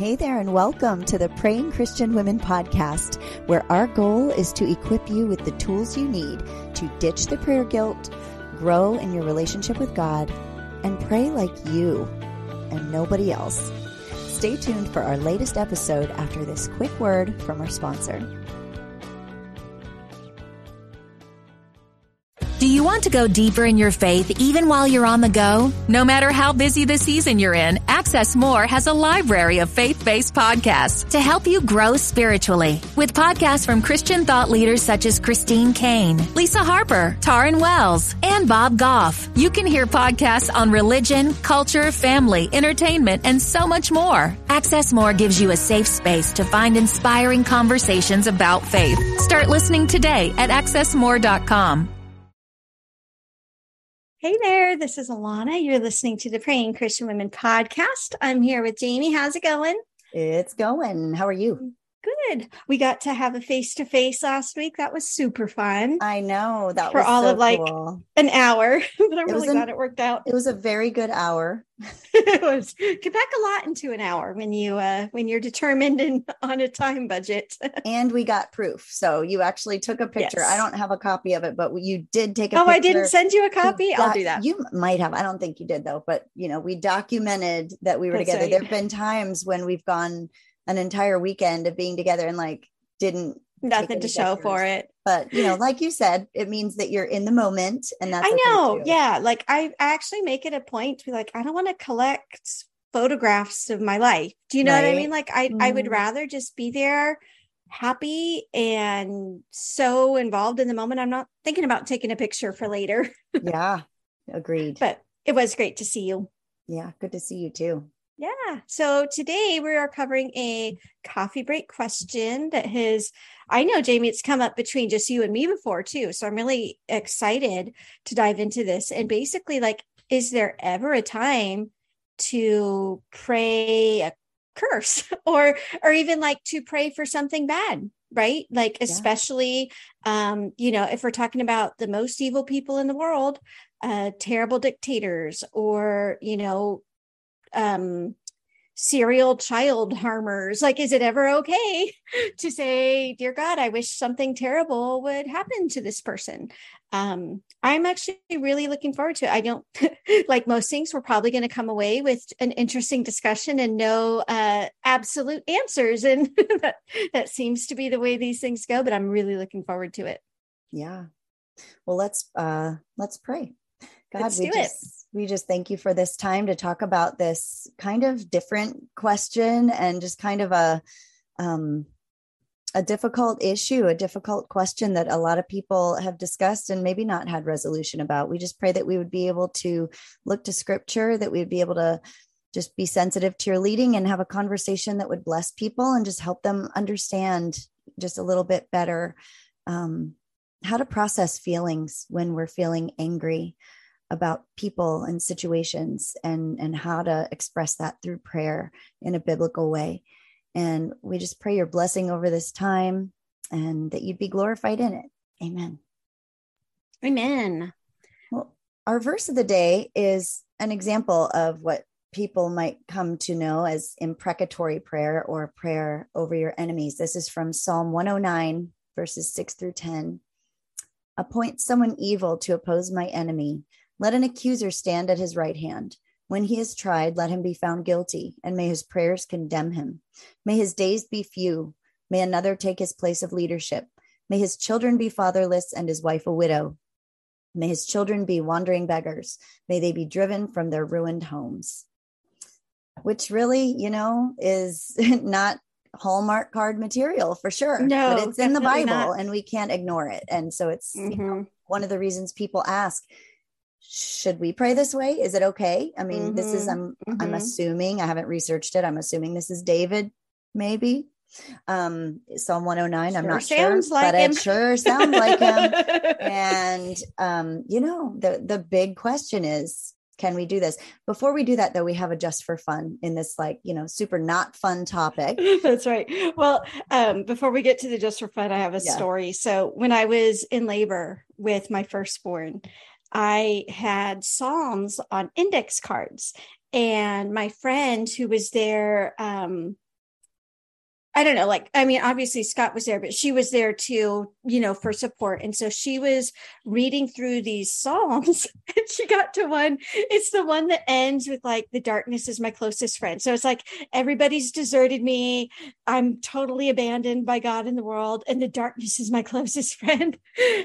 Hey there, and welcome to the Praying Christian Women podcast, where our goal is to equip you with the tools you need to ditch the prayer guilt, grow in your relationship with God, and pray like you and nobody else. Stay tuned for our latest episode after this quick word from our sponsor. Do you want to go deeper in your faith even while you're on the go? No matter how busy the season you're in, Access More has a library of faith-based podcasts to help you grow spiritually. With podcasts from Christian thought leaders such as Christine Caine, Lisa Harper, Taryn Wells, and Bob Goff. You can hear podcasts on religion, culture, family, entertainment, and so much more. Access More gives you a safe space to find inspiring conversations about faith. Start listening today at accessmore.com. Hey there, this is Alana. You're listening to the Praying Christian Women podcast. I'm here with Jamie. How's it going? It's going. How are you? We got to have a face to face last week. That was super fun. I know that for all so of like cool. an hour, but I'm It really an- glad it worked out. It was a very good hour. it was get back a lot into an hour when you uh when you're determined and on a time budget. and we got proof. So you actually took a picture. Yes. I don't have a copy of it, but you did take a picture. oh. I didn't send you a copy. I'll do that. You might have. I don't think you did though, but you know, we documented that we were That's together. right. There have been times when we've gone an entire weekend of being together and like didn't Nothing to show for it. but you know, like you said, it means that you're in the moment and that's I know. Yeah. Like I, I actually make it a point to be like, I don't want to collect photographs of my life. Do you know what I mean? Like I, I would Mhm. rather just be there happy and so involved in the moment. I'm not thinking about taking a picture for later, Yeah. Agreed. but it was great to see you. yeah, good to see you too. Yeah. So today we are covering a coffee break question that has, I know, Jamie, it's come up between just you and me before too. So I'm really excited to dive into this. And basically, like, is there ever a time to pray a curse or or even like to pray for something bad? Right. Like, Yeah. especially um, you know, if we're talking about the most evil people in the world, uh, terrible dictators, or, you know, um serial child harmers like is it ever okay to say dear god i wish something terrible would happen to this person um i'm actually really looking forward to it i don't like most things we're probably going to come away with an interesting discussion and no uh absolute answers and that, that seems to be the way these things go but i'm really looking forward to it Yeah. Well, let's uh let's pray. God, Let's we do it. We just thank you for this time to talk about this kind of different question and just kind of a um a difficult issue, a difficult question that a lot of people have discussed and maybe not had resolution about. We just pray that we would be able to look to scripture, that we would be able to just be sensitive to your leading and have a conversation that would bless people and just help them understand just a little bit better um, how to process feelings when we're feeling angry about people and situations and and how to express that through prayer in a biblical way. And we just pray your blessing over this time and that you'd be glorified in it. Amen. Amen. Well our verse of the day is an example of what people might come to know as imprecatory prayer or prayer over your enemies. This is from psalm 109 verses 6 through 10 appoint someone evil to oppose my enemy let an accuser stand at his right hand. When he is tried, let him be found guilty, and may his prayers condemn him. May his days be few. May another take his place of leadership. May his children be fatherless and his wife a widow. May his children be wandering beggars. May they be driven from their ruined homes. Which really, you know, is not Hallmark card material for sure. No, but it's in the Bible not. and we can't ignore it. And so it's you know, Mhm. one of the reasons people ask should we pray this way is it okay i mean this is i'm i'm mhm. assuming i haven't researched it i'm assuming this is david maybe um psalm 109 i'm not sure like but him. it sure sounds like him and um you know the the big question is can we do this before we do that though we have a just for fun in this like you know super not fun topic That's right. Well, um, before we get to the just for fun, I have a Yeah. story. So when I was in labor with my firstborn, I had Psalms on index cards, and my friend who was there um, I don't know, like, I mean, obviously Scott was there, but she was there too, you know, for support. And so she was reading through these Psalms and she got to one. It's the one that ends with like, the darkness is my closest friend. So it's like, everybody's deserted me. I'm totally abandoned by God in the world, and the darkness is my closest friend.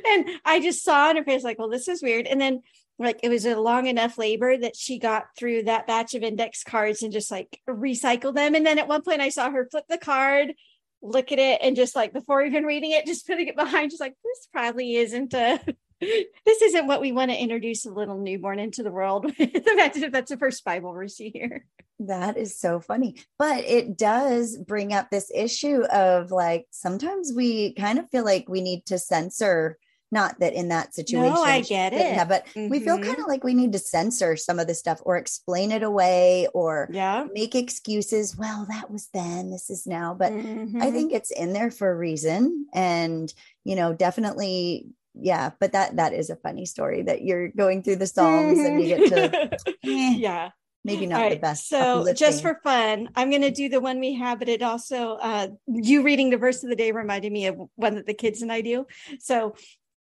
and I just saw in her face, like, well, this is weird. And then like it was a long enough labor that she got through that batch of index cards and just like recycle them. And then at one point I saw her flip the card, look at it, and just like before even reading it, just putting it behind, just like this probably isn't a this isn't what we want to introduce a little newborn into the world with. Imagine if that's the first Bible verse you hear. That is so funny. But it does bring up this issue of like sometimes we kind of feel like we need to censor not that in that situation, no, I get it. Have, but mm-hmm. we feel mm-hmm. kind of like we need to censor some of the stuff or explain it away or yeah. make excuses. Well, that was then, this is now. But mm-hmm. I think it's in there for a reason. And, you know, definitely yeah but that that is a funny story that you're going through the psalms and you get to eh, yeah maybe not right. the best so uplifting. just for fun i'm going to do the one we have but it also uh you reading the verse of the day reminded me of one that the kids and i do so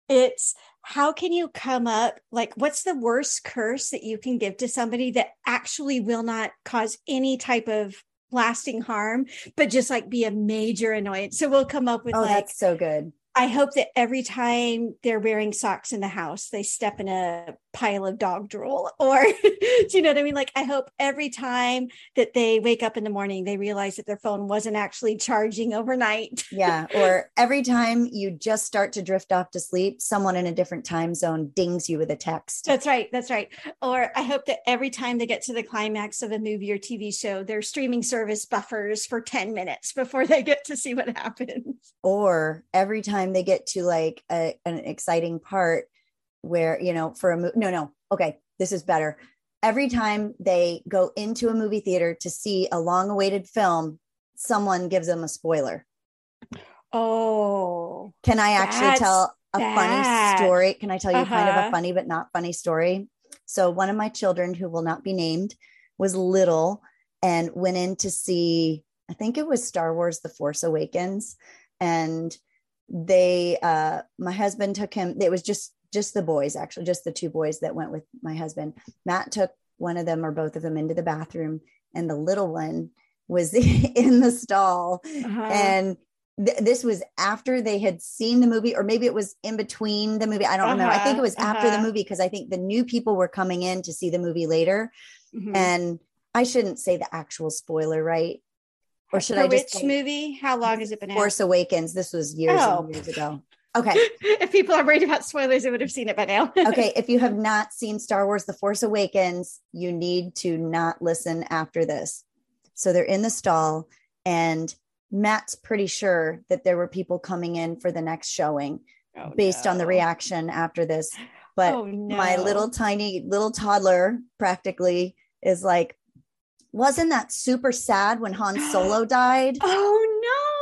it's how can you come up like what's the worst curse that you can give to somebody that actually will not cause any type of lasting harm but just like be a major annoyance? So we'll come up with oh like that's so good I hope that every time they're wearing socks in the house, they step in a pile of dog drool. Or, do you know what I mean? Like, I hope every time that they wake up in the morning, they realize that their phone wasn't actually charging overnight. yeah. Or every time you just start to drift off to sleep, someone in a different time zone dings you with a text. That's right. That's right. Or I hope that every time they get to the climax of a movie or TV show, their streaming service buffers for 10 minutes before they get to see what happens. Or every time they get to like a, an exciting part, where you know for a movie no no okay this is better every time they go into a movie theater to see a long awaited film someone gives them a spoiler oh can i actually tell a funny story can i tell you uh-huh. kind of a uh-huh. funny but not funny story so one of my children who will not be named was little and went in to see i think it was star wars the force awakens and they uh my husband took him it was just just the boys, actually, just the two boys that went with my husband. Matt took one of them or both of them into the bathroom, and the little one was in the stall. Uh-huh. And th- this was after they had seen the movie, or maybe it was in between the movie. I don't uh-huh. remember. I think it was uh-huh. after the uh-huh. movie because I think the new people were coming in to see the movie later. Mm-hmm. And I shouldn't say the actual spoiler, right? Or should For I just which movie? How long has it been? Force out? Awakens. This was years oh. and years ago. Okay. if people are worried about spoilers, they would have seen it by now. okay. If you have not seen Star Wars The Force Awakens, you need to not listen after this. So they're in the stall, and Matt's pretty sure that there were people coming in for the next showing oh, based no. on the reaction after this. But oh, no. my little tiny little toddler practically is like, wasn't that super sad when Han Solo died? Oh no.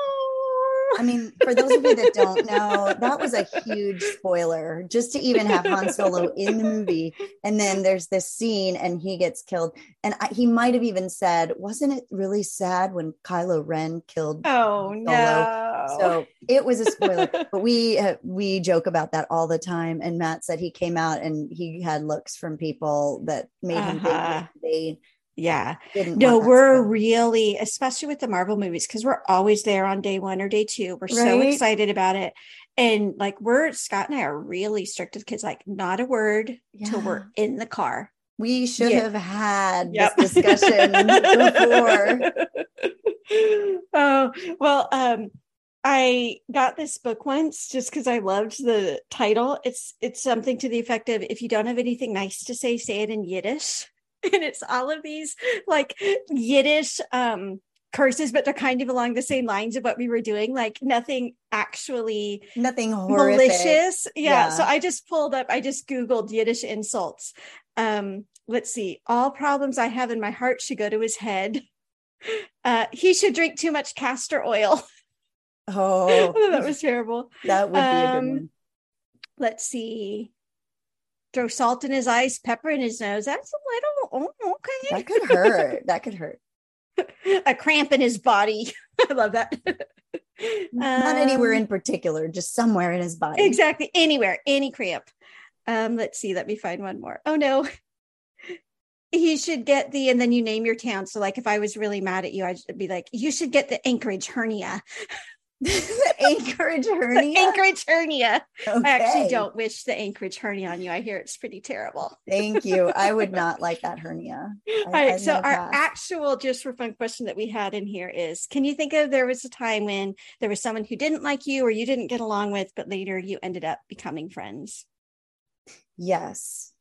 I mean, for those of you that don't know, that was a huge spoiler just to even have Han Solo in the movie. And then there's this scene and he gets killed. And I, he might have even said, Wasn't it really sad when Kylo Ren killed? Oh, Solo? no. So it was a spoiler. but we, uh, we joke about that all the time. And Matt said he came out and he had looks from people that made him uh-huh. think they yeah no we're really especially with the marvel movies because we're always there on day one or day two we're right? so excited about it and like we're scott and i are really strict with kids like not a word yeah. till we're in the car we should yeah. have had yep. this discussion before oh well um I got this book once just because I loved the title. It's it's something to the effect of if you don't have anything nice to say, say it in Yiddish. and it's all of these like Yiddish um curses, but they're kind of along the same lines of what we were doing, like nothing actually nothing horrific. malicious. Yeah. yeah. So I just pulled up, I just Googled Yiddish insults. Um, let's see, all problems I have in my heart should go to his head. Uh, he should drink too much castor oil. Oh, that was terrible. That would be um, a good one. Let's see throw salt in his eyes, pepper in his nose. That's a little oh, okay. That could hurt. that could hurt. a cramp in his body. I love that. Not anywhere Um, in particular, just somewhere in his body. Exactly. Anywhere, any cramp. Um, let's see. Let me find one more. Oh no. He should get the, and then you name your town. So, like, if I was really mad at you, I'd be like, you should get the Anchorage hernia. Anchorage hernia. Anchorage hernia. I actually don't wish the Anchorage hernia on you. I hear it's pretty terrible. Thank you. I would not like that hernia. I- All right. I So our that. actual just for fun question that we had in here is can you think of there was a time when there was someone who didn't like you or you didn't get along with, but later you ended up becoming friends? Yes.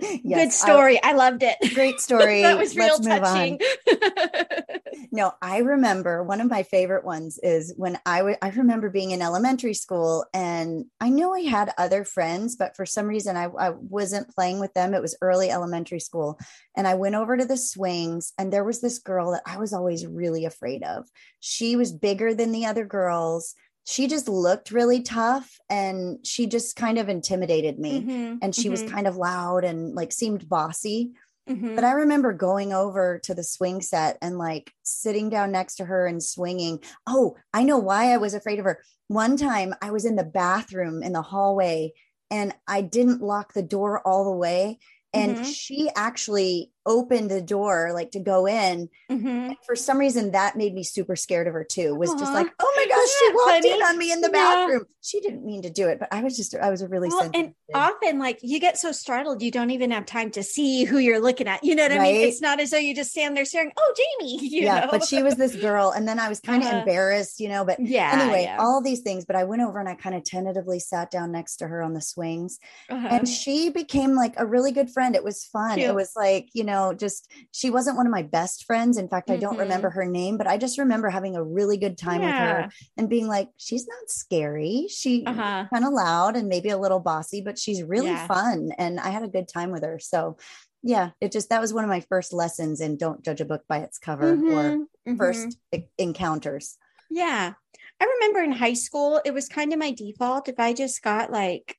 Good Yes, I- story. I, loved it. great story. that was real Let's move on. touching. No, I remember one of my favorite ones is when I I remember being in elementary school and I knew I had other friends, but for some reason I, I wasn't playing with them. It was early elementary school. And I went over to the swings and there was this girl that I was always really afraid of. She was bigger than the other girls. She just looked really tough and she just kind of intimidated me. Mhm, And she was mhm, kind of loud and like seemed bossy. mhm. But I remember going over to the swing set and like sitting down next to her and swinging. Oh, I know why I was afraid of her. One time I was in the bathroom in the hallway and I didn't lock the door all the way. And Mhm. she actually opened the door like to go in. Mhm. And for some reason, that made me super scared of her too. Was just like, oh my gosh, Isn't she walked in on me in the Yeah. bathroom. She didn't mean to do it, but I was just, I was a really Well, sensitive. and often, like you get so startled, you don't even have time to see who you're looking at. You know what I mean? It's not as though you just stand there staring. Oh, Jamie. You yeah, know? but she was this girl. And then I was kind of Uh-huh. embarrassed, you know, but yeah. anyway, yeah. all these things. But I went over and I kind of tentatively sat down next to her on the swings, Uh-huh. and she became like a really good friend. It was fun. Cute. It was like, you know, just she wasn't one of my best friends. In fact, I don't Mhm. remember her name, but I just remember having a really good time with her and being like, she's not scary. She Uh-huh. kind of loud and maybe a little bossy, but she's really Yeah. fun. And I had a good time with her. So yeah, it just that was one of my first lessons in don't judge a book by its cover or Mhm, mhm. first e- encounters. Yeah. I remember in high school, it was kind of my default if I just got like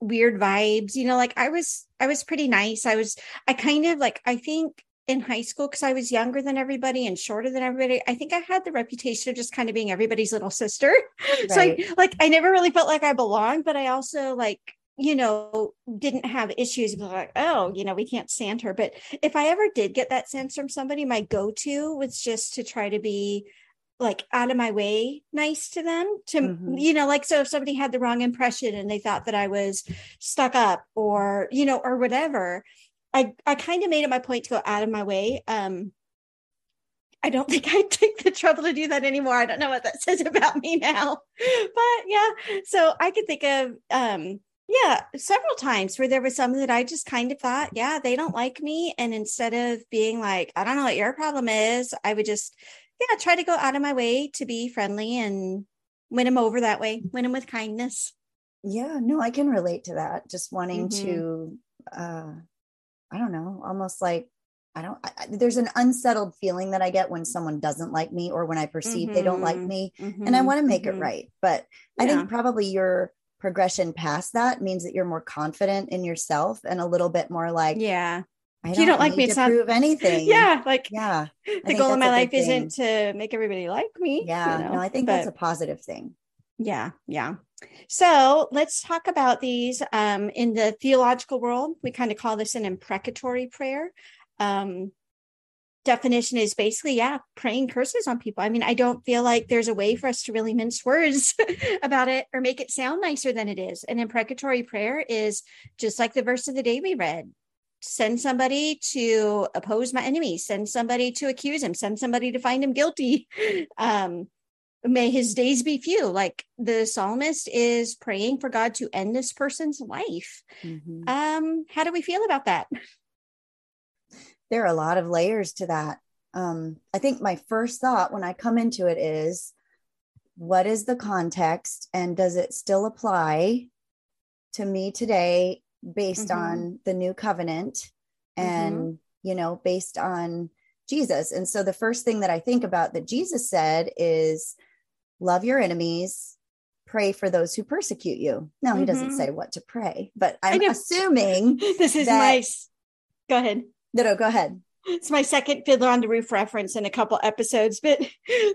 weird vibes, you know, like I was I was pretty nice. I was I kind of like I think in high school because I was younger than everybody and shorter than everybody, I think I had the reputation of just kind of being everybody's little sister. So I, like I never really felt like I belonged, but I also like you know didn't have issues like oh you know we can't stand her but if i ever did get that sense from somebody my go-to was just to try to be like out of my way nice to them to Mhm. you know like so if somebody had the wrong impression and they thought that i was stuck up or you know or whatever i i kind of made it my point to go out of my way um I don't think I'd take the trouble to do that anymore. I don't know what that says about me now. But yeah, so I could think of um yeah, several times where there was something that I just kind of thought, yeah, they don't like me. And instead of being like, I don't know what your problem is, I would just, yeah, try to go out of my way to be friendly and win them over that way, win them with kindness. Yeah, no, I can relate to that. Just wanting Mhm. to, uh, I don't know, almost like, I don't, I, there's an unsettled feeling that I get when someone doesn't like me or when I perceive they don't like Mhm. me and I Mhm, want to make it mhm. right. But I think probably your progression past that means that you're more confident in yourself and a little bit more like, Yeah. I If you don't like me, to it's not- prove anything. Yeah. Like Yeah. the goal of my life isn't to make everybody like me. Yeah. you know, no, I think but- that's a positive thing. Yeah, yeah. So let's talk about these um, in the theological world. We kind of call this an imprecatory prayer. Um, definition is basically, yeah, praying curses on people. I mean, I don't feel like there's a way for us to really mince words about it or make it sound nicer than it is. An imprecatory prayer is just like the verse of the day we read. Send somebody to oppose my enemy, send somebody to accuse him, send somebody to find him guilty. Um, may his days be few like the psalmist is praying for god to end this person's life Mhm. um how do we feel about that there are a lot of layers to that. Um, I think my first thought when I come into it is what is the context and does it still apply to me today based Mhm. on the new covenant and, you know, based on Jesus? And so the first thing that I think about that Jesus said is love your enemies. Pray for those who persecute you. Now, he doesn't Mhm. say what to pray, but I'm assuming this is That- nice go ahead no, no, go ahead. It's my second fiddler on the roof reference in a couple episodes but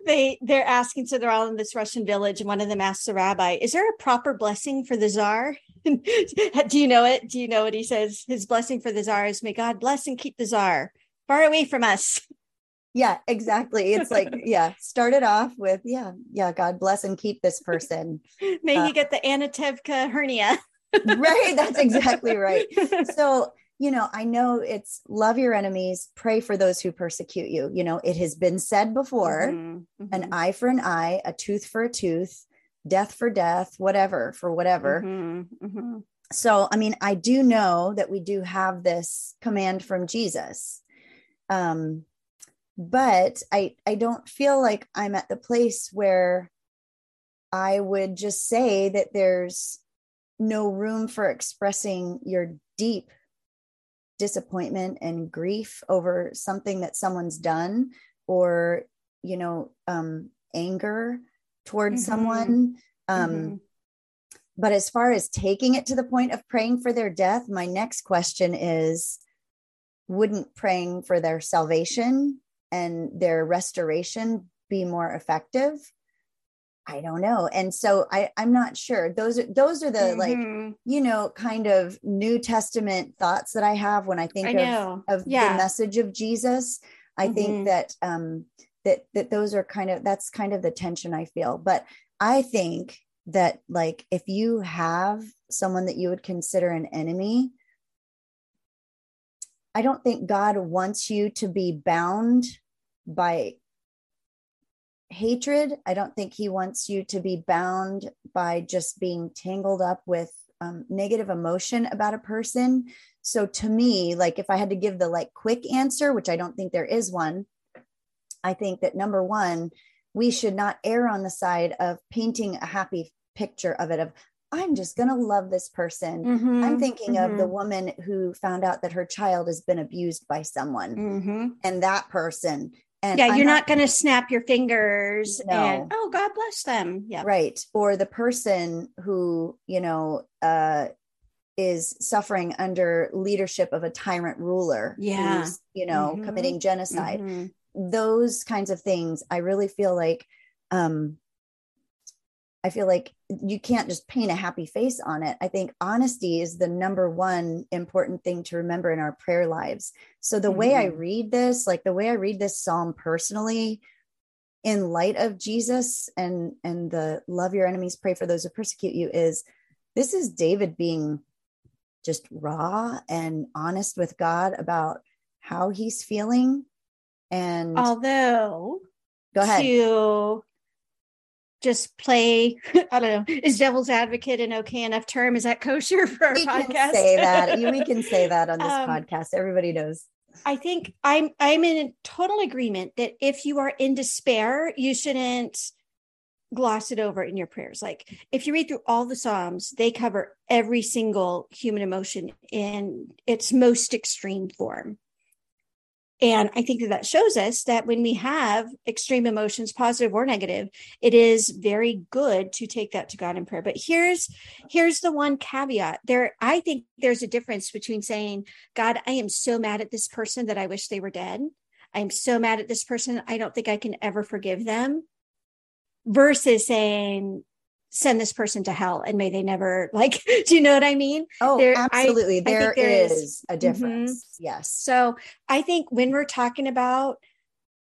they they're asking so they're all in this russian village and one of them asks the rabbi is there a proper blessing for the czar do you know it? Do you know what he says? His blessing for the czar is may god bless and keep the czar far away from us. Yeah exactly. It's like yeah started off with yeah yeah god bless and keep this person. May uh, he get the anatevka hernia. Right that's exactly right. So you know, I know it's love your enemies, pray for those who persecute you. You know, it has been said before mm-hmm, mm-hmm. an eye for an eye, a tooth for a tooth, death for death, whatever for whatever. Mm-hmm, mm-hmm, so, I mean, I do know that we do have this command from Jesus. Um, but I I don't feel like I'm at the place where I would just say that there's no room for expressing your deep disappointment and grief over something that someone's done or you know um anger towards mm-hmm. someone um mm-hmm. but as far as taking it to the point of praying for their death my next question is wouldn't praying for their salvation and their restoration be more effective I don't know. And so I, I'm not sure. Those are those are the mm-hmm. like, you know, kind of New Testament thoughts that I have when I think I of, of yeah. the message of Jesus. I mm-hmm. think that um that that those are kind of that's kind of the tension I feel. But I think that like if you have someone that you would consider an enemy, I don't think God wants you to be bound by hatred. I don't think he wants you to be bound by just being tangled up with um, negative emotion about a person. So to me, like if I had to give the like quick answer, which I don't think there is one, I think that number one, we should not err on the side of painting a happy picture of it of I'm just going to love this person. Mm-hmm, I'm thinking mm-hmm. of the mm-hmm. woman who found out that her child has been abused by someone. Mm-hmm. And that person and yeah, I'm you're not, not going to snap your fingers no. and oh, God bless them. Yeah, right. Or the person who you know uh, is suffering under leadership of a tyrant ruler. Yeah, you know, mm-hmm. committing genocide. Mm-hmm. Those kinds of things. I really feel like um, I feel like you can't just paint a happy face on it. I think honesty is the number one important thing to remember in our prayer lives. So the mm-hmm. way I mm-hmm. read this, like the way I read this psalm personally, in light of Jesus and and the love your enemies, pray for those who persecute you, is this is David being just raw and honest with God about how he's feeling. And although go ahead. To just play i don't know is devil's advocate an okay enough term? Is that kosher for our we podcast can say that. We can say that on this um, podcast. Everybody knows. I think i'm i'm in total agreement that if you are in despair you shouldn't gloss it over in your prayers. Like if you read through all the psalms they cover every single human emotion in its most extreme form and I think that that shows us that when we have extreme emotions, positive or negative, it is very good to take that to God in prayer. But here's here's the one caveat. There, I think there's a difference between saying, God, I am so mad at this person that I wish they were dead. I'm so mad at this person, I don't think I can ever forgive them. Versus saying, send this person to hell and may they never like do you know what i mean oh there, absolutely I, there, I there is, is, a mm-hmm. difference mm-hmm. yes so i think when we're talking about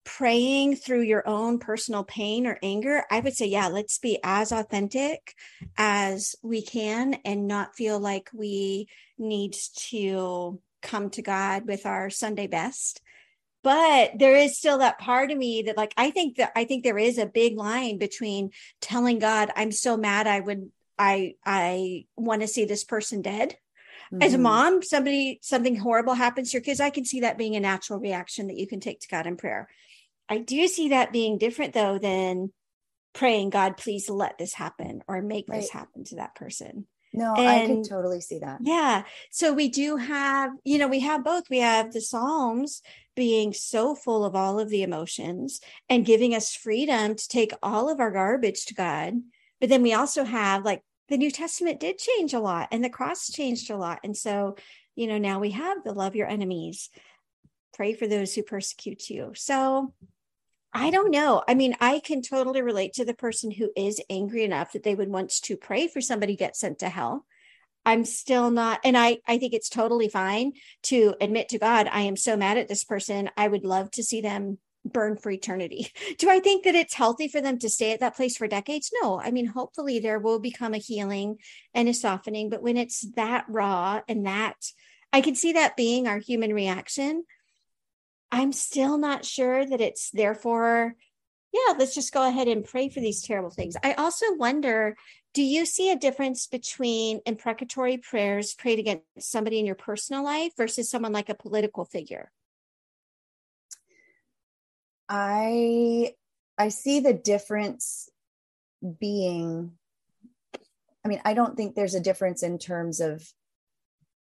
praying through your own personal pain or anger i would say yeah let's be as authentic as we can and not feel like we need to come to god with our sunday best but there is still that part of me that like i think that i think there is a big line between telling god i'm so mad i would i i want to see this person dead mm-hmm. as a mm-hmm. mom somebody something horrible happens to your kids i can see that being a natural reaction that you can take to god in prayer i do see that being different though than praying god please let this happen or make right. this happen to that person no, and, I can totally see that. Yeah. So we do have, you know, we have both. We have the Psalms being so full of all of the emotions and giving us freedom to take all of our garbage to God. But then we also have like the New Testament did change a lot and the cross changed a lot. And so, you know, now we have the love your enemies. pray for those who persecute you. So I don't know. I mean, I can totally relate to the person who is angry enough that they would want to pray for somebody get sent to hell. I'm still not, and I, I think it's totally fine to admit to God, I am so mad at this person. I would love to see them burn for eternity. Do I think that it's healthy for them to stay at that place for decades? No. I mean, hopefully there will become a healing and a softening, but when it's that raw and that, I can see that being our human reaction. I'm still not sure that it's therefore, yeah, let's just go ahead and pray for these terrible things. I also wonder do you see a difference between imprecatory prayers prayed against somebody in your personal life versus someone like a political figure? I I see the difference being I mean, I don't think there's a difference in terms of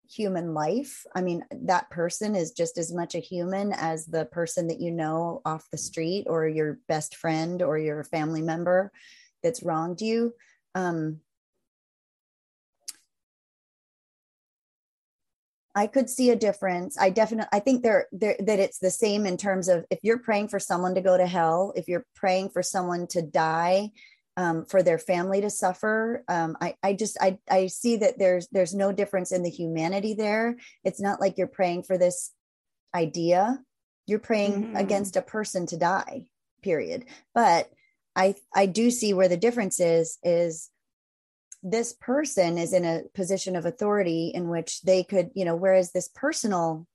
human life. I mean, that person is just as much a human as the person that you know off the street or your best friend or your family member that's wronged you. Um, I could see a difference. I definitely, I think there, there that it's the same in terms of if you're praying for someone to go to hell, if you're praying for someone to die, um, for their family to suffer. Um, I, I just I, I see that there's there's no difference in the humanity there. It's not like you're praying for this idea. You're praying mm-hmm. against a person to die. Period. But I I do see where the difference is is this person is in a position of authority in which they could you know whereas this personal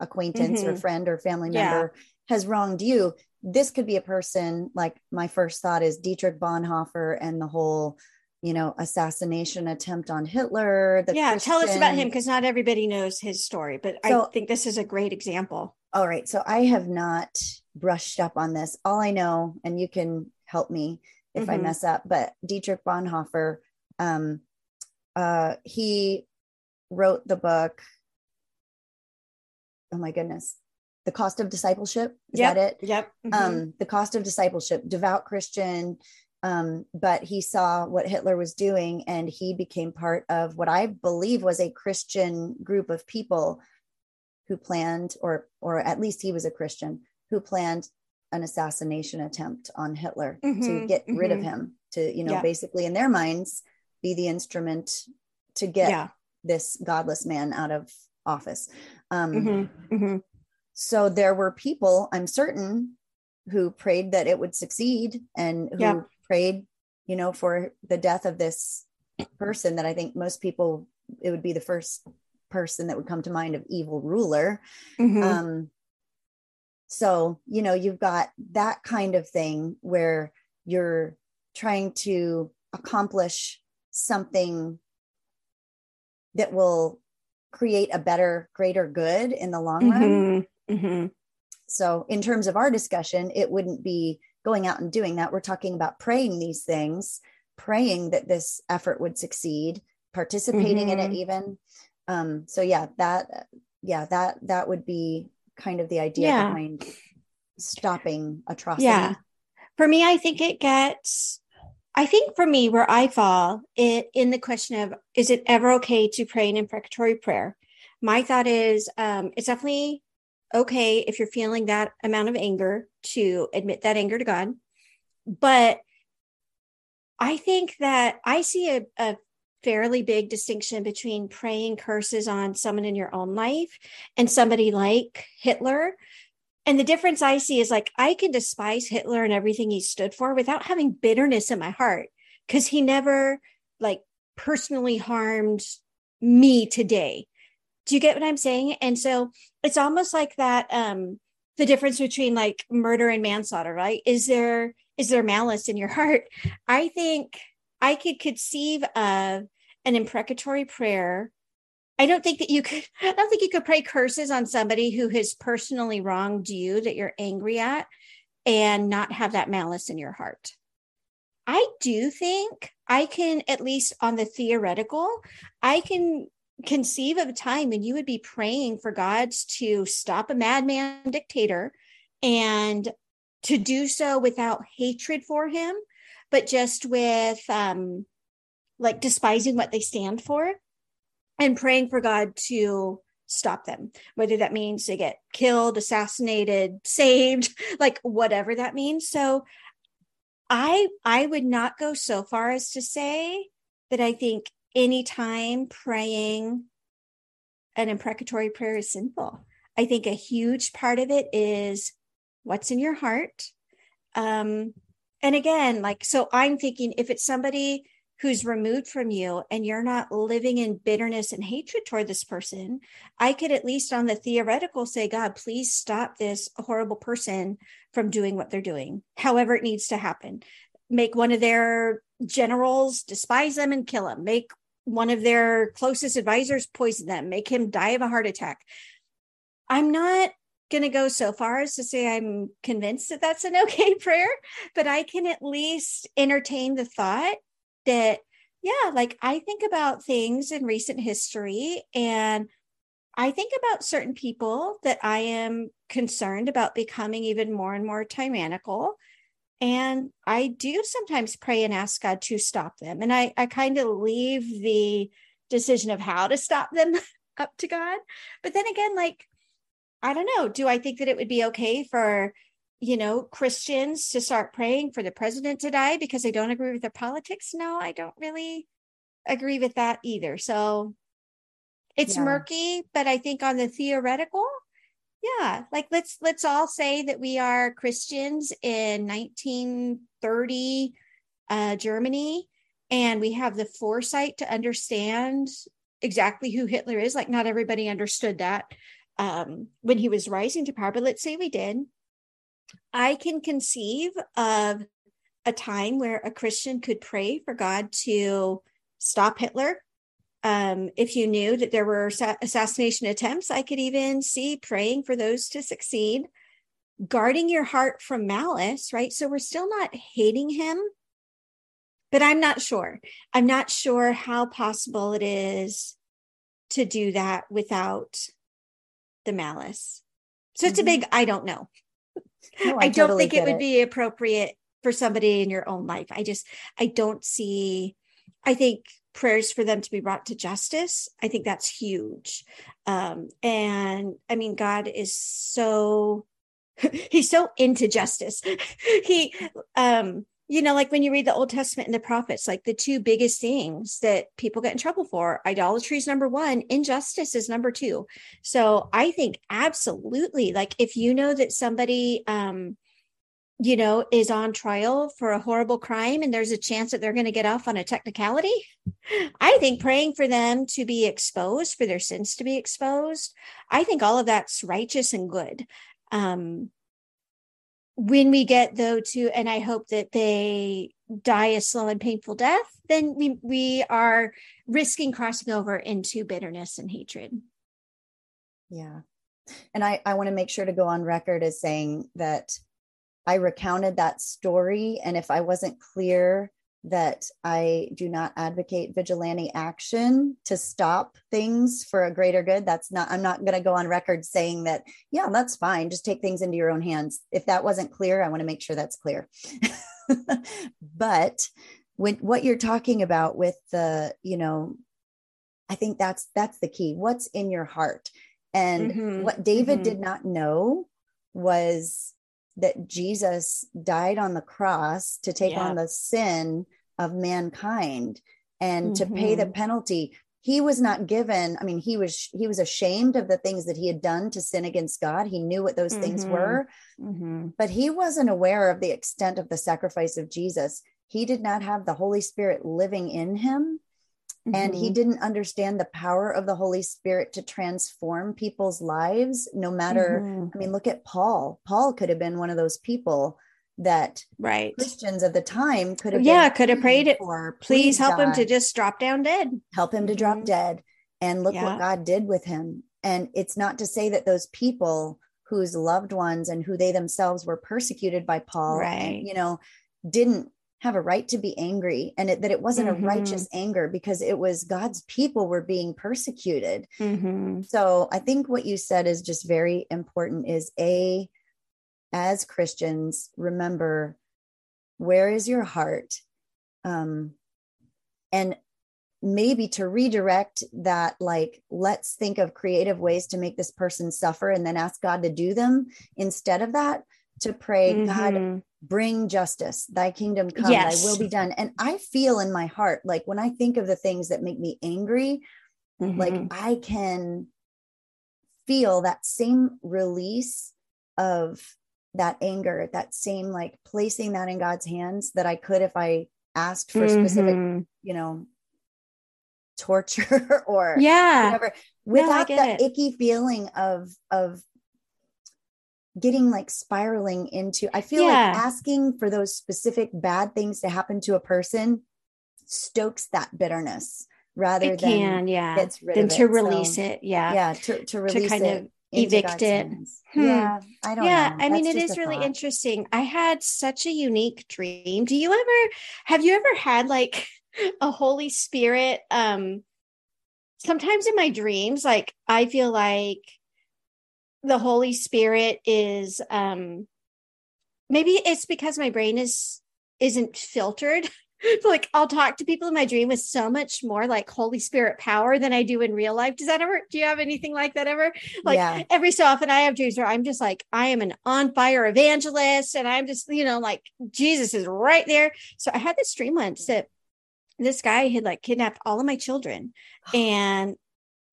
acquaintance mm-hmm. or friend or family member yeah. has wronged you this could be a person like my first thought is Dietrich Bonhoeffer and the whole you know assassination attempt on Hitler. yeah, Christian... tell us about him because not everybody knows his story, but so, I think this is a great example. All right, so I have not brushed up on this. All I know, and you can help me if mm-hmm. I mess up, but Dietrich Bonhoeffer, um, uh, he wrote the book. Oh my goodness, the cost of discipleship is yep, that it yep mm-hmm. um the cost of discipleship devout christian um but he saw what hitler was doing and he became part of what i believe was a christian group of people who planned or or at least he was a christian who planned an assassination attempt on hitler mm-hmm, to get mm-hmm. rid of mm-hmm. him to you know yeah. basically in their minds be the instrument to get yeah. this godless man out of office um mm-hmm, mm-hmm. So there were people, I'm certain, who prayed that it would succeed and who yeah. prayed, you know, for the death of this person that I think most people, it would be the first person that would come to mind of evil ruler. Mm-hmm. Um, so, you know, you've got that kind of thing where you're trying to accomplish something that will create a better, greater good in the long mm-hmm. run. Mm-hmm. So, in terms of our discussion, it wouldn't be going out and doing that. We're talking about praying these things, praying that this effort would succeed, participating mm-hmm. in it, mm-hmm. even. Um, so, yeah, that, yeah, that that would be kind of the idea yeah. behind stopping atrocity. Yeah, for me, I think it gets. I think for me, where I fall it in the question of is it ever okay to pray an imprecatory prayer? My thought is um, it's definitely okay if you're feeling that amount of anger to admit that anger to God. But I think that I see a, a fairly big distinction between praying curses on someone in your own life and somebody like Hitler. And the difference I see is like I can despise Hitler and everything he stood for without having bitterness in my heart because he never like personally harmed me today. Do you get what I'm saying? And so it's almost like that um the difference between like murder and manslaughter, right? Is there is there malice in your heart? I think I could conceive of an imprecatory prayer. I don't think that you could I don't think you could pray curses on somebody who has personally wronged you that you're angry at and not have that malice in your heart. I do think I can, at least on the theoretical, I can conceive of a time when you would be praying for God's to stop a madman dictator and to do so without hatred for him, but just with um, like despising what they stand for and praying for God to stop them, whether that means they get killed, assassinated, saved, like whatever that means. So I I would not go so far as to say that I think anytime praying an imprecatory prayer is sinful. I think a huge part of it is what's in your heart. Um, and again, like, so I'm thinking if it's somebody who's removed from you and you're not living in bitterness and hatred toward this person, I could at least on the theoretical say, God, please stop this horrible person from doing what they're doing, however it needs to happen. Make one of their generals despise them and kill them. Make one of their closest advisors poison them, make him die of a heart attack. I'm not going to go so far as to say I'm convinced that that's an okay prayer, but I can at least entertain the thought that, yeah, like I think about things in recent history and I think about certain people that I am concerned about becoming even more and more tyrannical. And I do sometimes pray and ask God to stop them. And I, I kind of leave the decision of how to stop them up to God. But then again, like I don't know. Do I think that it would be okay for, you know, Christians to start praying for the president to die because they don't agree with their politics? No, I don't really agree with that either. So it's yeah. murky, but I think on the theoretical, yeah, like let's let's all say that we are Christians in 1930 uh, Germany, and we have the foresight to understand exactly who Hitler is. Like not everybody understood that um, when he was rising to power, but let's say we did, I can conceive of a time where a Christian could pray for God to stop Hitler. Um, if you knew that there were assassination attempts, I could even see praying for those to succeed, guarding your heart from malice, right? So we're still not hating him, but I'm not sure. I'm not sure how possible it is to do that without the malice. So it's mm-hmm. a big I don't know. No, I, I, don't think it would it. be appropriate for somebody in your own life. I just I don't see I think prayers for them to be brought to justice. I think that's huge. Um and I mean God is so he's so into justice. he um you know, like when you read the Old Testament and the prophets, like the two biggest things that people get in trouble for idolatry is number one, injustice is number two. So I think absolutely, like if you know that somebody, um, you know, is on trial for a horrible crime and there's a chance that they're going to get off on a technicality, I think praying for them to be exposed, for their sins to be exposed, I think all of that's righteous and good. Um, when we get though to and i hope that they die a slow and painful death then we we are risking crossing over into bitterness and hatred. Yeah. And i i want to make sure to go on record as saying that i recounted that story and if i wasn't clear that I do not advocate vigilante action to stop things for a greater good. That's not, I'm not going to go on record saying that, yeah, that's fine. Just take things into your own hands. If that wasn't clear, I want to make sure that's clear. but when what you're talking about with the, you know, I think that's that's the key. What's in your heart? And mm-hmm. what David mm-hmm. did not know was that Jesus died on the cross to take yeah. on the sin of mankind and mm-hmm. to pay the mm-hmm. penalty he was not given i mean he was he was ashamed of the things that he had done to sin against god he knew what those mm-hmm. things were mm-hmm. but he wasn't aware of the extent of the sacrifice of jesus he did not have the holy spirit living in him and he mm-hmm. didn't understand the power of the holy spirit to transform people's lives no matter mm-hmm. i mean look at paul paul could have been one of those people that right christians of the time could have yeah could have prayed it for please, please help God, him to just drop down dead help him to drop mm-hmm. dead and look yeah. what god did with him and it's not to say that those people whose loved ones and who they themselves were persecuted by paul right. you know didn't have a right to be angry and it, that it wasn't mm-hmm. a righteous anger because it was God's people were being persecuted. Mm-hmm. So I think what you said is just very important is a as Christians remember where is your heart um and maybe to redirect that like let's think of creative ways to make this person suffer and then ask god to do them instead of that to pray mm-hmm. god bring justice thy kingdom come yes. thy will be done and i feel in my heart like when i think of the things that make me angry mm-hmm. like i can feel that same release of that anger that same like placing that in god's hands that i could if i asked for mm-hmm. specific you know torture or yeah whatever without no, that it. icky feeling of of getting like spiraling into i feel yeah. like asking for those specific bad things to happen to a person stokes that bitterness rather it than can yeah gets rid than to it. release so, it yeah yeah to, to release to kind it of evict it hmm. yeah i don't yeah know. i mean it is really thought. interesting i had such a unique dream do you ever have you ever had like a holy spirit um sometimes in my dreams like i feel like the holy spirit is um maybe it's because my brain is isn't filtered like I'll talk to people in my dream with so much more like Holy Spirit power than I do in real life. Does that ever do you have anything like that ever? Like yeah. every so often I have dreams where I'm just like I am an on fire evangelist and I'm just, you know, like Jesus is right there. So I had this dream once that this guy had like kidnapped all of my children and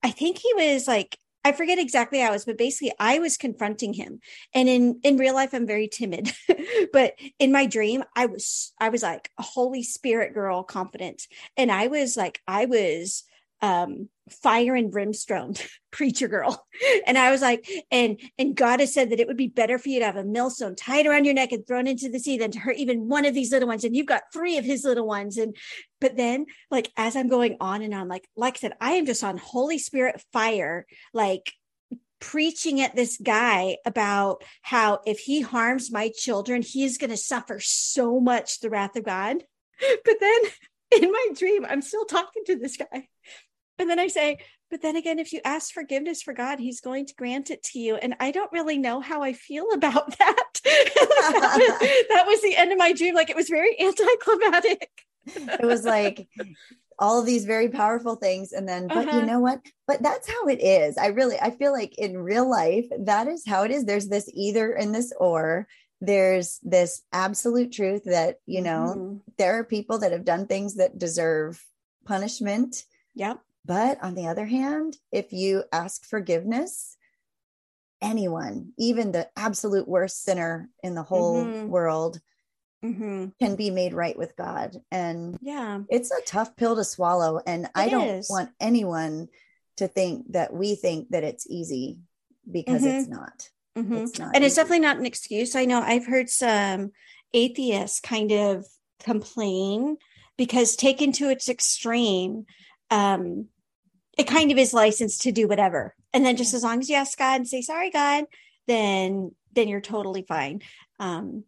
I think he was like I forget exactly how it was, but basically I was confronting him. And in in real life, I'm very timid. but in my dream, I was I was like a Holy Spirit girl confident. And I was like, I was um fire and brimstone preacher girl. And i was like and and god has said that it would be better for you to have a millstone tied around your neck and thrown into the sea than to hurt even one of these little ones. And you've got three of his little ones. And but then like as i'm going on and on like like i said i am just on holy spirit fire like preaching at this guy about how if he harms my children he's going to suffer so much the wrath of god. But then in my dream i'm still talking to this guy and then I say, but then again, if you ask forgiveness for God, He's going to grant it to you. And I don't really know how I feel about that. that, was, the end of my dream. Like it was very anticlimactic. it was like all of these very powerful things. And then, but uh-huh. you know what? But that's how it is. I really, I feel like in real life, that is how it is. There's this either and this or there's this absolute truth that you know mm-hmm. there are people that have done things that deserve punishment yep but on the other hand, if you ask forgiveness, anyone, even the absolute worst sinner in the whole mm-hmm. world, mm-hmm. can be made right with God. And yeah, it's a tough pill to swallow. And it I don't is. want anyone to think that we think that it's easy because mm-hmm. it's not. Mm-hmm. It's not. And easy. it's definitely not an excuse. I know I've heard some atheists kind of complain because taken to its extreme, um, it kind of is licensed to do whatever. And then just as long as you ask God and say, sorry, God, then then you're totally fine. Um,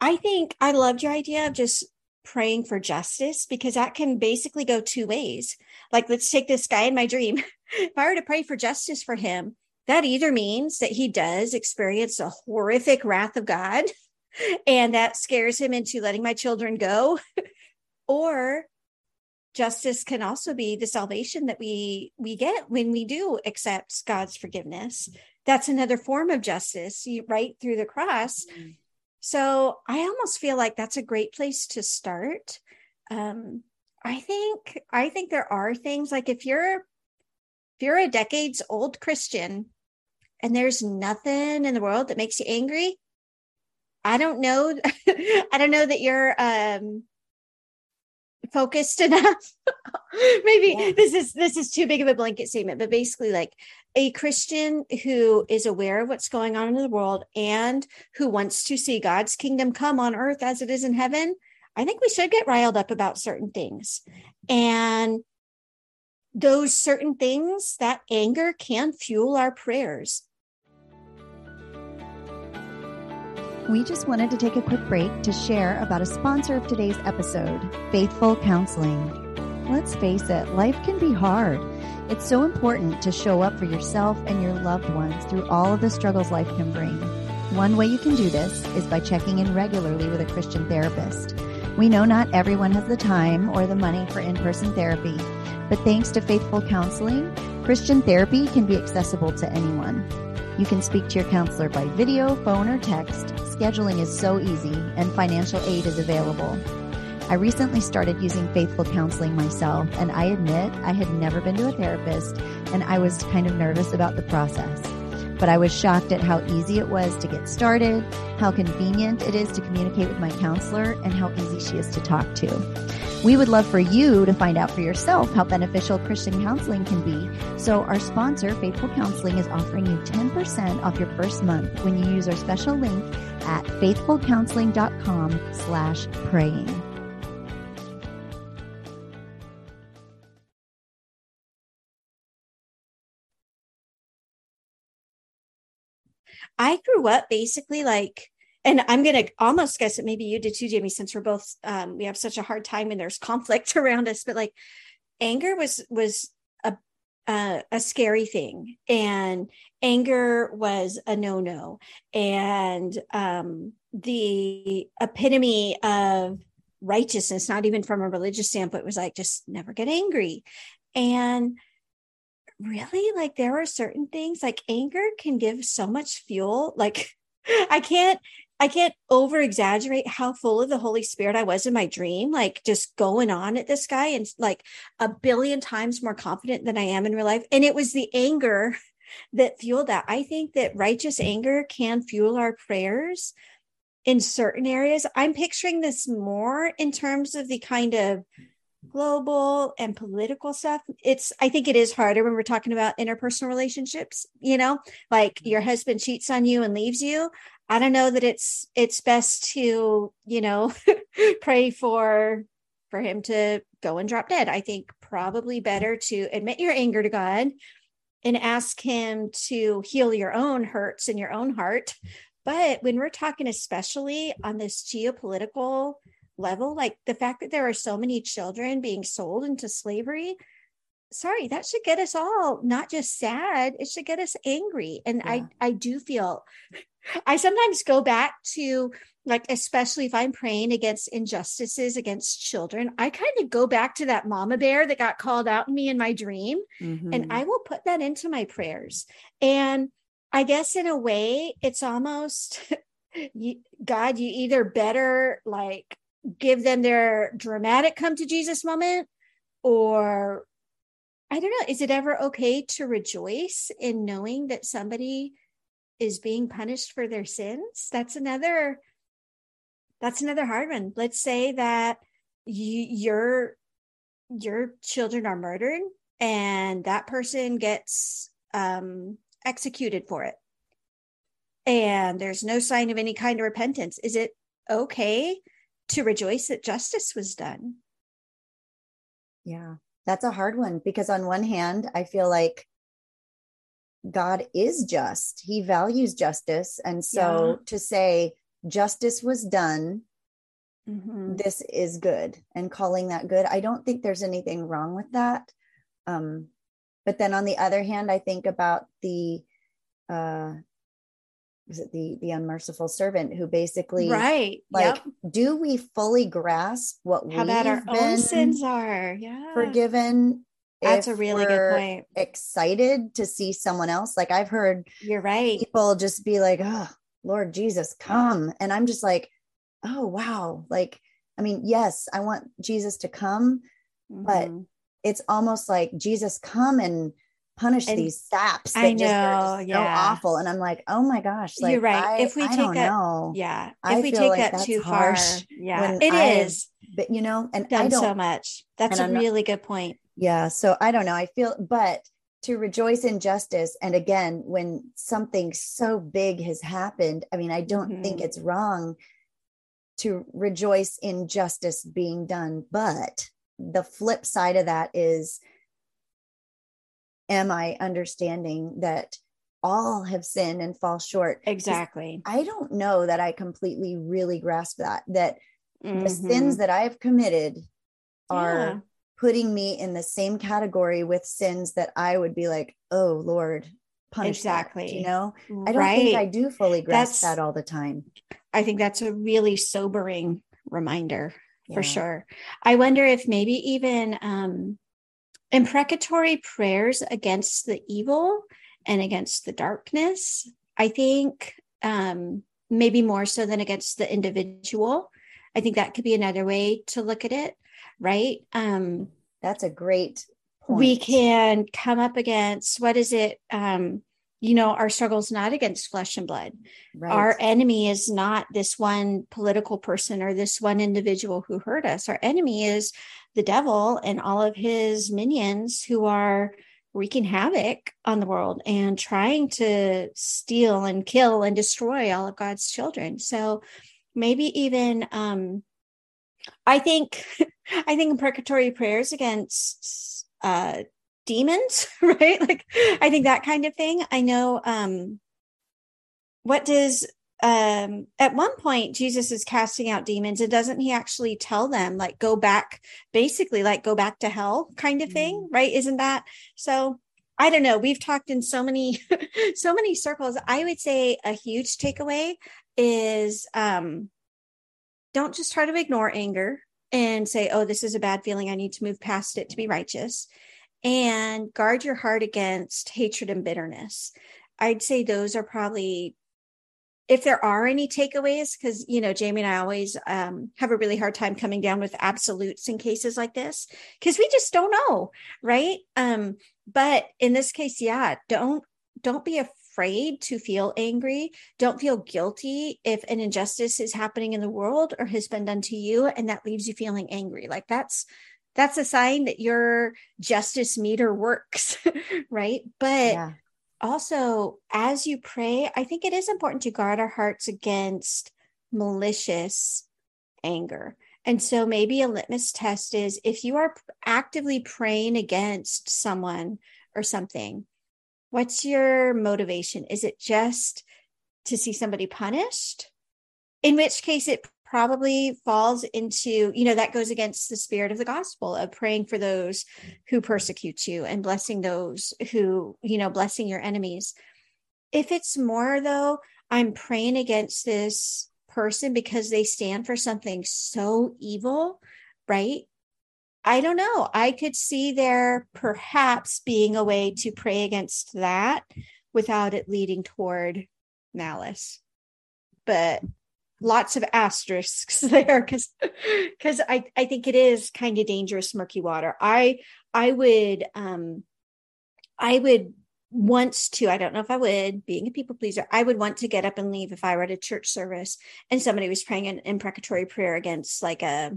I think I loved your idea of just praying for justice because that can basically go two ways. Like, let's take this guy in my dream. if I were to pray for justice for him, that either means that he does experience a horrific wrath of God and that scares him into letting my children go, or justice can also be the salvation that we we get when we do accept god's forgiveness. That's another form of justice right through the cross. Mm-hmm. so i almost feel like that's a great place to start. Um i think i think there are things like if you're if you're a decades old christian and there's nothing in the world that makes you angry i don't know i don't know that you're um focused enough. Maybe yeah. this is this is too big of a blanket statement but basically like a christian who is aware of what's going on in the world and who wants to see god's kingdom come on earth as it is in heaven i think we should get riled up about certain things. And those certain things that anger can fuel our prayers we just wanted to take a quick break to share about a sponsor of today's episode, Faithful Counseling. Let's face it, life can be hard. It's so important to show up for yourself and your loved ones through all of the struggles life can bring. One way you can do this is by checking in regularly with a Christian therapist. We know not everyone has the time or the money for in person therapy, But thanks to faithful counseling, Christian therapy can be accessible to anyone. You can speak to your counselor by video, phone, or text. Scheduling is so easy, and financial aid is available. I recently started using faithful counseling myself, and I admit I had never been to a therapist, and I was kind of nervous about the process. But I was shocked at how easy it was to get started, how convenient it is to communicate with my counselor, and how easy she is to talk to. We would love for you to find out for yourself how beneficial Christian counseling can be. So our sponsor, Faithful Counseling, is offering you 10% off your first month when you use our special link at faithfulcounseling.com slash praying. I grew up basically like, and I'm going to almost guess that maybe you did too, Jamie, since we're both, um, we have such a hard time and there's conflict around us, but like anger was, was a, uh, a scary thing and anger was a no-no and, um, the epitome of righteousness, not even from a religious standpoint was like, just never get angry. And really like there are certain things like anger can give so much fuel like i can't i can't over exaggerate how full of the holy spirit i was in my dream like just going on at this guy and like a billion times more confident than i am in real life. And it was the anger that fueled that. I think that righteous anger can fuel our prayers in certain areas. I'm picturing this more in terms of the kind of global and political stuff it's i think it is harder when we're talking about interpersonal relationships you know? Like mm-hmm. your husband cheats on you and leaves you. I don't know that it's it's best to you know pray for for him to go and drop dead. I think probably better to admit your anger to god and ask him to heal your own hurts in your own heart. But when we're talking especially on this geopolitical level like the fact that there are so many children being sold into slavery sorry that should get us all not just sad it should get us angry and yeah. i i do feel i sometimes go back to like especially if i'm praying against injustices against children i kind of go back to that mama bear that got called out in me in my dream mm-hmm. and i will put that into my prayers and i guess in a way it's almost god you either better like give them their dramatic come to Jesus moment? Or I don't know, is it ever okay to rejoice in knowing that somebody is being punished for their sins? That's another that's another hard one. Let's say that you, your your children are murdered and that person gets um, executed for it and there's no sign of any kind of repentance is it okay to rejoice that justice was done. Yeah, that's a hard one because, on one hand, I feel like God is just, He values justice. And so yeah. to say justice was done, mm-hmm. this is good, and calling that good, I don't think there's anything wrong with that. Um, but then on the other hand, I think about the uh, is it the the unmerciful servant who basically right. like yep. do we fully grasp what how bad our own sins are. Yeah. forgiven that's a really good point. excited to see someone else? Like i've heard you're right. people just be like oh lord jesus come. And i'm just like oh wow. Like i mean yes i want jesus to come mm-hmm. but it's almost like jesus come and punish and these saps I know, just, yeah. so awful. And I'm like, oh my gosh, like, you're right. I, if we I take that, know. yeah, if I we take like that too far, yeah, it is. But you know, and done I don't so much. That's a really not, good point. Yeah. So I don't know. I feel, but to rejoice in justice, and again, when something so big has happened, I mean, I don't mm-hmm. think it's wrong to rejoice in justice being done, but the flip side of that is am I understanding that all have sinned and fall short? Exactly. I don't know that I completely really grasp that, that mm-hmm. the sins that I have committed are yeah. putting me in the same category with sins that I would be like, oh Lord, punish exactly. That, you know, I don't right. think I do fully grasp that's, that all the time. I think that's a really sobering reminder yeah. for sure. I wonder if maybe even um imprecatory prayers against the evil and against the darkness. I think um, maybe more so than against the individual. I think that could be another way to look at it, right? Um, That's a great point. We can come up against what is it? Um, you know, our struggle is not against flesh and blood. Right. Our enemy is not this one political person or this one individual who hurt us. Our enemy is the devil and all of his minions who are wreaking havoc on the world and trying to steal and kill and destroy all of God's children. So maybe even um I think I think imprecatory prayers against uh demons, right? Like I think that kind of thing. I know um what does um at one point jesus is casting out demons and doesn't he actually tell them like go back basically like go back to hell kind of thing mm-hmm. right isn't that so i don't know we've talked in so many so many circles i would say a huge takeaway is um don't just try to ignore anger and say oh this is a bad feeling i need to move past it to be righteous and guard your heart against hatred and bitterness i'd say those are probably if there are any takeaways, because you know, Jamie and I always um, have a really hard time coming down with absolutes in cases like this, because we just don't know, right? Um, but in this case, yeah, don't don't be afraid to feel angry. Don't feel guilty if an injustice is happening in the world or has been done to you, and that leaves you feeling angry. Like that's that's a sign that your justice meter works, right? But yeah also, as you pray, I think it is important to guard our hearts against malicious anger. And so maybe a litmus test is if you are actively praying against someone or something, what's your motivation? Is it just to see somebody punished? In which case, it probably falls into, you know, that goes against the spirit of the gospel of praying for those who persecute you and blessing those who, you know, blessing your enemies. If it's more though, I'm praying against this person because they stand for something so evil, right? I don't know. I could see there perhaps being a way to pray against that without it leading toward malice. But lots of asterisks there because because I, I think it is kind of dangerous murky water. I i would um i would want to i don't know if i would being a people pleaser i would want to get up and leave if i were at a church service and somebody was praying an imprecatory prayer against like a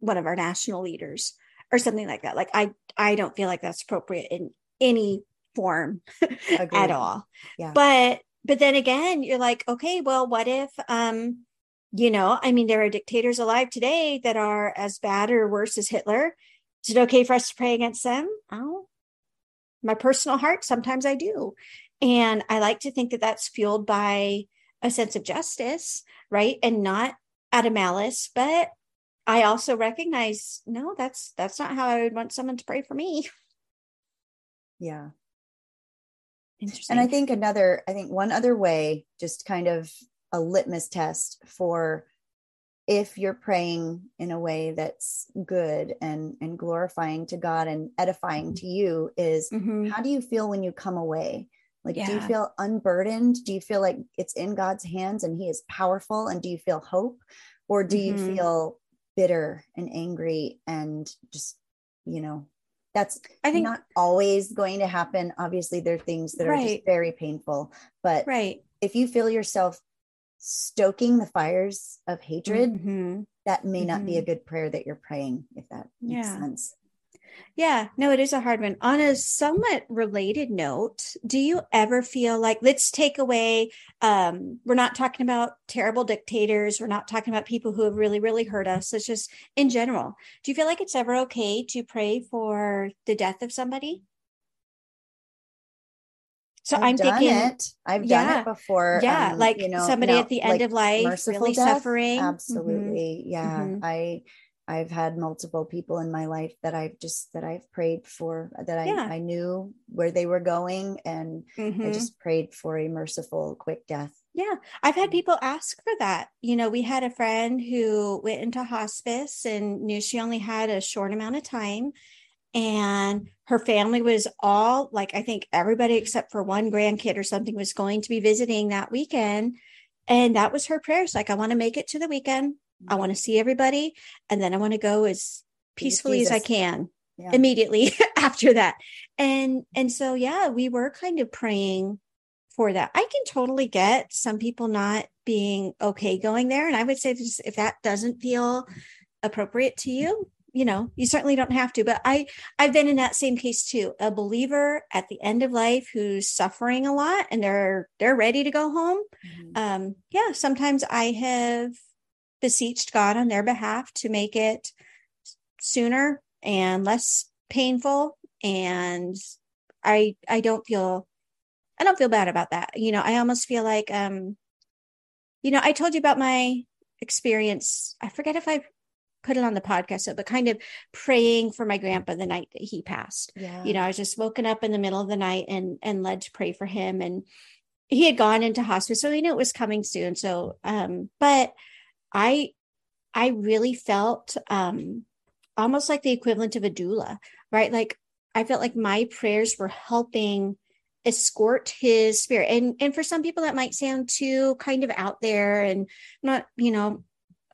one of our national leaders or something like that. Like i i don't feel like that's appropriate in any form at all. Yeah. But but then again you're like okay well what if um you know, I mean, there are dictators alive today that are as bad or worse as Hitler. Is it okay for us to pray against them? Oh, my personal heart, sometimes I do. And I like to think that that's fueled by a sense of justice, right? And not out of malice, but I also recognize no, that's that's not how I would want someone to pray for me. Yeah. Interesting. And I think another, I think one other way, just kind of a litmus test for if you're praying in a way that's good and and glorifying to God and edifying to you is mm-hmm. how do you feel when you come away like yeah. do you feel unburdened do you feel like it's in God's hands and he is powerful and do you feel hope or do mm-hmm. you feel bitter and angry and just you know that's i think not always going to happen obviously there are things that right. are just very painful but right if you feel yourself stoking the fires of hatred, mm-hmm. that may mm-hmm. not be a mm-hmm. good prayer that you're praying, if that makes yeah. sense. Yeah, no, it is a hard one. On a somewhat related note, do you ever feel like let's take away um we're not talking about terrible dictators, we're not talking about people who have really really hurt us. It's just in general. Do you feel like it's ever okay to pray for the death of somebody? So i am thinking it. I've yeah, done it before. Yeah, um, like you know, somebody no, at the end like of life, really death, suffering. Mm-hmm. Absolutely, mm-hmm. yeah. Mm-hmm. I I've had multiple people in my life that I've just that I've prayed for that I, yeah. I knew where they were going and mm-hmm. I just prayed for a merciful quick death. Yeah, I've had people ask for that. You know, we had a friend who went into hospice and knew she only had a short amount of time and her family was all like i think everybody except for one grandkid or something was going to be visiting that weekend. And that was her prayers like i want to make it to the weekend. I want to see everybody. And then i want to go as peacefully as i can yeah. immediately after that. And and so yeah we were kind of praying for that. I can totally get some people not being okay going there. And i would say if that doesn't feel appropriate to you you know you certainly don't have to but i i've been in that same case too. A believer at the end of life who's suffering a lot and they're they're ready to go home. Mm-hmm. um yeah sometimes i have beseeched god on their behalf to make it sooner and less painful and i i don't feel i don't feel bad about that. You know i almost feel like um you know i told you about my experience. I forget if i put it on the podcast, so, but kind of praying for my grandpa the night that he passed. Yeah. You know, I was just woken up in the middle of the night and and led to pray for him. And he had gone into hospice, so he knew it was coming soon. So um, but I I really felt um almost like the equivalent of a doula, right? Like I felt like my prayers were helping escort his spirit. And and for some people that might sound too kind of out there and not, you know,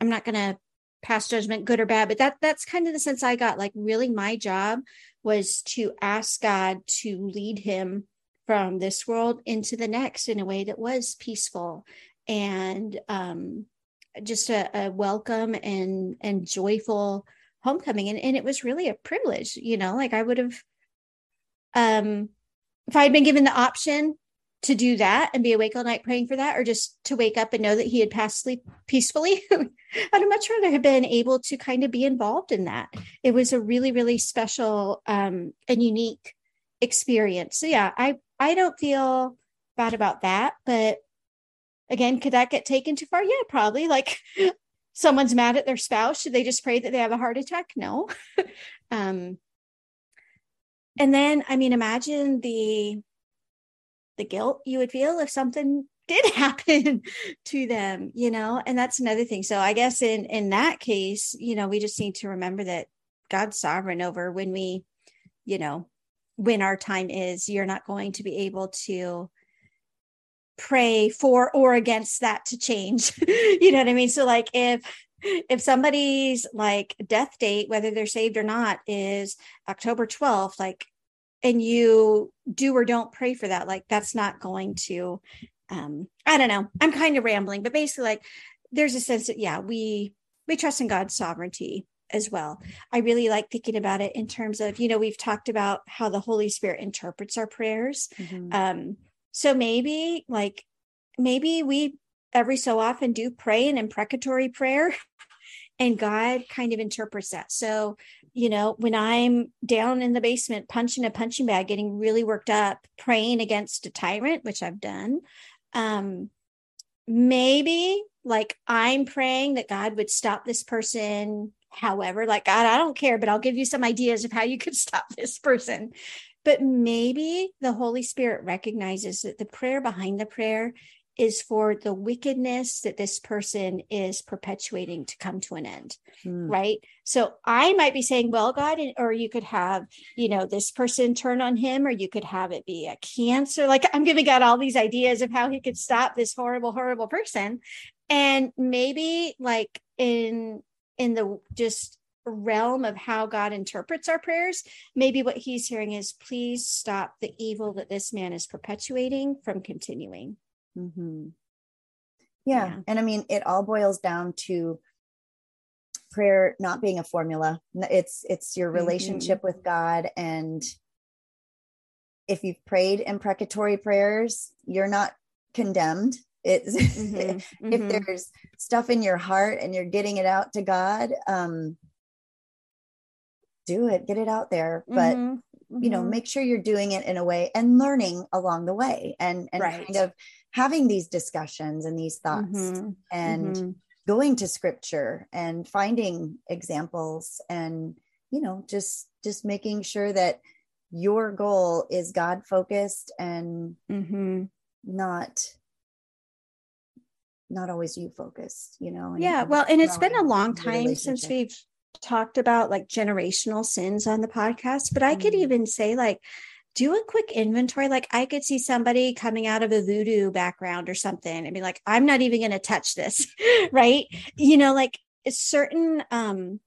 I'm not gonna pass judgment good or bad but that that's kind of the sense i got. Like really my job was to ask god to lead him from this world into the next in a way that was peaceful and um, just a, a, welcome and and joyful homecoming. And, and it was really a privilege you know like i would have um if i had been given the option to do that and be awake all night praying for that, or just to wake up and know that he had passed sleep peacefully. I'd much rather have been able to kind of be involved in that. It was a really, really special um, and unique experience. So yeah, I I don't feel bad about that, but again, could that get taken too far? Yeah, probably. Like someone's mad at their spouse, should they just pray that they have a heart attack? No. um, and then, I mean, imagine the the guilt you would feel if something did happen to them you know? And that's another thing. So i guess in in that case you know we just need to remember that god's sovereign over when we you know when our time is you're not going to be able to pray for or against that to change. You know what i mean? So like if if somebody's like death date whether they're saved or not is october 12th like and you do or don't pray for that like that's not going to um i don't know i'm kind of rambling but basically like there's a sense that yeah we we trust in god's sovereignty as well. I really like thinking about it in terms of you know we've talked about how the holy spirit interprets our prayers. Mm-hmm. um so maybe like maybe we every so often do pray an imprecatory prayer and god kind of interprets that. So you know, when I'm down in the basement punching a punching bag, getting really worked up, praying against a tyrant, which I've done, um, maybe like I'm praying that God would stop this person. However, like God, I don't care, but I'll give you some ideas of how you could stop this person. But maybe the Holy Spirit recognizes that the prayer behind the prayer is for the wickedness that this person is perpetuating to come to an end hmm. right so i might be saying well god or you could have you know this person turn on him or you could have it be a cancer like i'm giving god all these ideas of how he could stop this horrible horrible person and maybe like in in the just realm of how God interprets our prayers, maybe what he's hearing is please stop the evil that this man is perpetuating from continuing. Mm-hmm. Yeah. yeah. And I mean, it all boils down to prayer not being a formula. It's it's your relationship mm-hmm. with God and if you've prayed imprecatory prayers, you're not condemned. It's mm-hmm. if mm-hmm. there's stuff in your heart and you're getting it out to God, um do it, get it out there. But you know, mm-hmm. make sure you're doing it in a way and learning along the way and and right. kind of having these discussions and these thoughts mm-hmm. and mm-hmm. going to scripture and finding examples and you know just just making sure that your goal is god focused and mm-hmm. not not always you focused you know yeah well and it's been a long time since we've talked about like generational sins on the podcast, but I could mm-hmm. even say like do a quick inventory. Like I could see somebody coming out of a voodoo background or something and be like, I'm not even going to touch this. right. You know, like certain, um,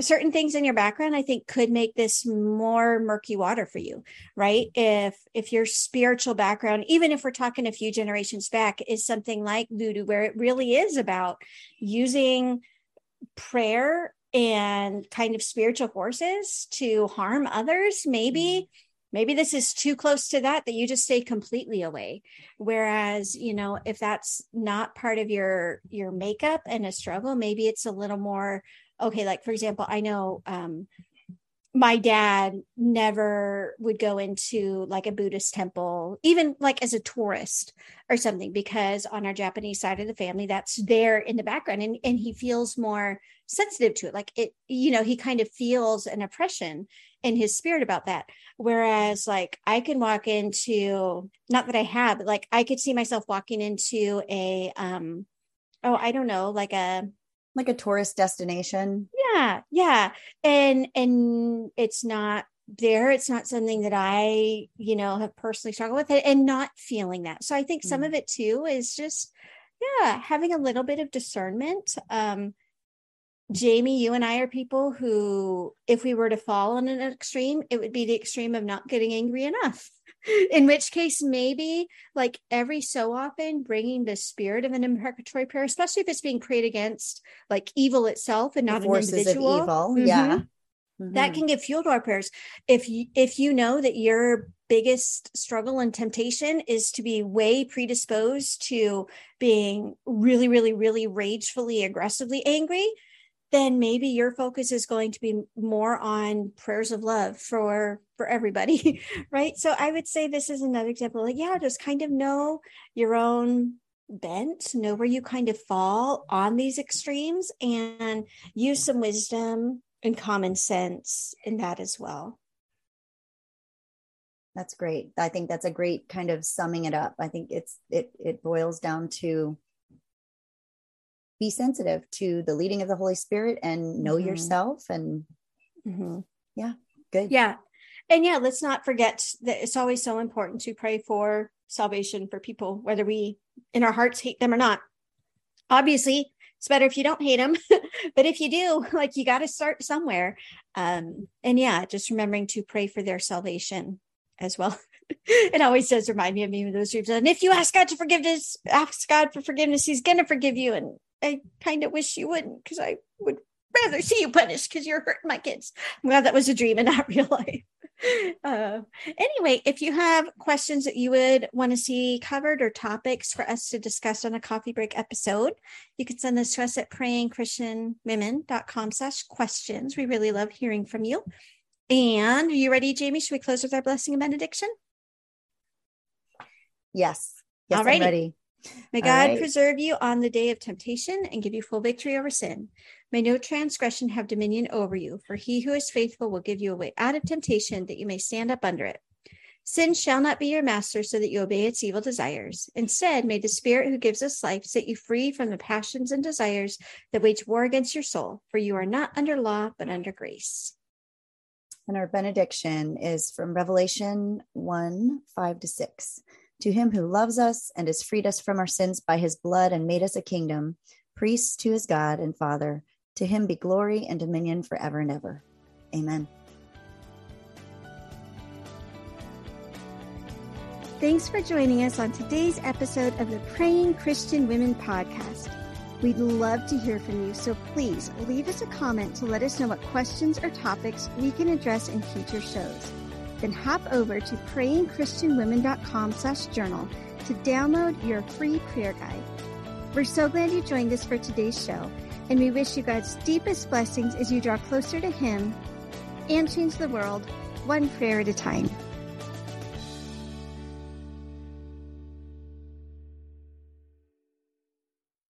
certain things in your background i think could make this more murky water for you right if if your spiritual background even if we're talking a few generations back is something like voodoo where it really is about using prayer and kind of spiritual forces to harm others maybe mm-hmm maybe this is too close to that that you just stay completely away. Whereas you know if that's not part of your your makeup and a struggle maybe it's a little more okay like for example i know um my dad never would go into like a Buddhist temple, even like as a tourist or something, because on our Japanese side of the family, that's there in the background. And, and he feels more sensitive to it. Like it, you know, he kind of feels an oppression in his spirit about that. Whereas, like, I can walk into, not that I have, but like, I could see myself walking into a, um, oh, I don't know, like a, like a tourist destination. Yeah. Yeah. And, and it's not there. It's not something that I, you know, have personally struggled with it and not feeling that. So I think some mm. of it too is just, yeah, having a little bit of discernment. Um, Jamie, you and I are people who, if we were to fall on an extreme, it would be the extreme of not getting angry enough. In which case, maybe like every so often, bringing the spirit of an imprecatory prayer, especially if it's being prayed against like evil itself and not an individual. evil. Mm-hmm. Yeah. Mm-hmm. That can give fuel to our prayers. If you if you know that your biggest struggle and temptation is to be way predisposed to being really, really, really ragefully, aggressively angry, then maybe your focus is going to be more on prayers of love for for everybody right? So i would say this is another example like yeah just kind of know your own bent know where you kind of fall on these extremes and use some wisdom and common sense in that as well. That's great. I think that's a great kind of summing it up. I think it's it it boils down to be sensitive to the leading of the Holy Spirit and know mm-hmm. yourself. And mm-hmm. yeah, good. Yeah. And yeah, let's not forget that it's always so important to pray for salvation for people, whether we in our hearts hate them or not. Obviously, it's better if you don't hate them, but if you do, like you got to start somewhere. Um, and yeah, just remembering to pray for their salvation as well. it always does remind me of me of those dreams. And if you ask God to forgiveness, ask God for forgiveness, He's gonna forgive you. And I kind of wish you wouldn't because I would rather see you punished because you're hurting my kids. I'm glad that was a dream and not real life. Uh, anyway, if you have questions that you would want to see covered or topics for us to discuss on a coffee break episode, you can send this to us at prayingchristianwomen.com slash questions. We really love hearing from you. And are you ready, Jamie? Should we close with our blessing and benediction? Yes. Yes, Alrighty. I'm ready. May God right. preserve you on the day of temptation and give you full victory over sin. May no transgression have dominion over you, for he who is faithful will give you a way out of temptation that you may stand up under it. Sin shall not be your master so that you obey its evil desires. Instead, may the Spirit who gives us life set you free from the passions and desires that wage war against your soul, for you are not under law, but under grace. And our benediction is from Revelation 1 5 to 6. To him who loves us and has freed us from our sins by his blood and made us a kingdom, priests to his God and Father, to him be glory and dominion forever and ever. Amen. Thanks for joining us on today's episode of the Praying Christian Women podcast. We'd love to hear from you, so please leave us a comment to let us know what questions or topics we can address in future shows then hop over to prayingchristianwomen.com slash journal to download your free prayer guide. We're so glad you joined us for today's show, and we wish you God's deepest blessings as you draw closer to Him and change the world one prayer at a time.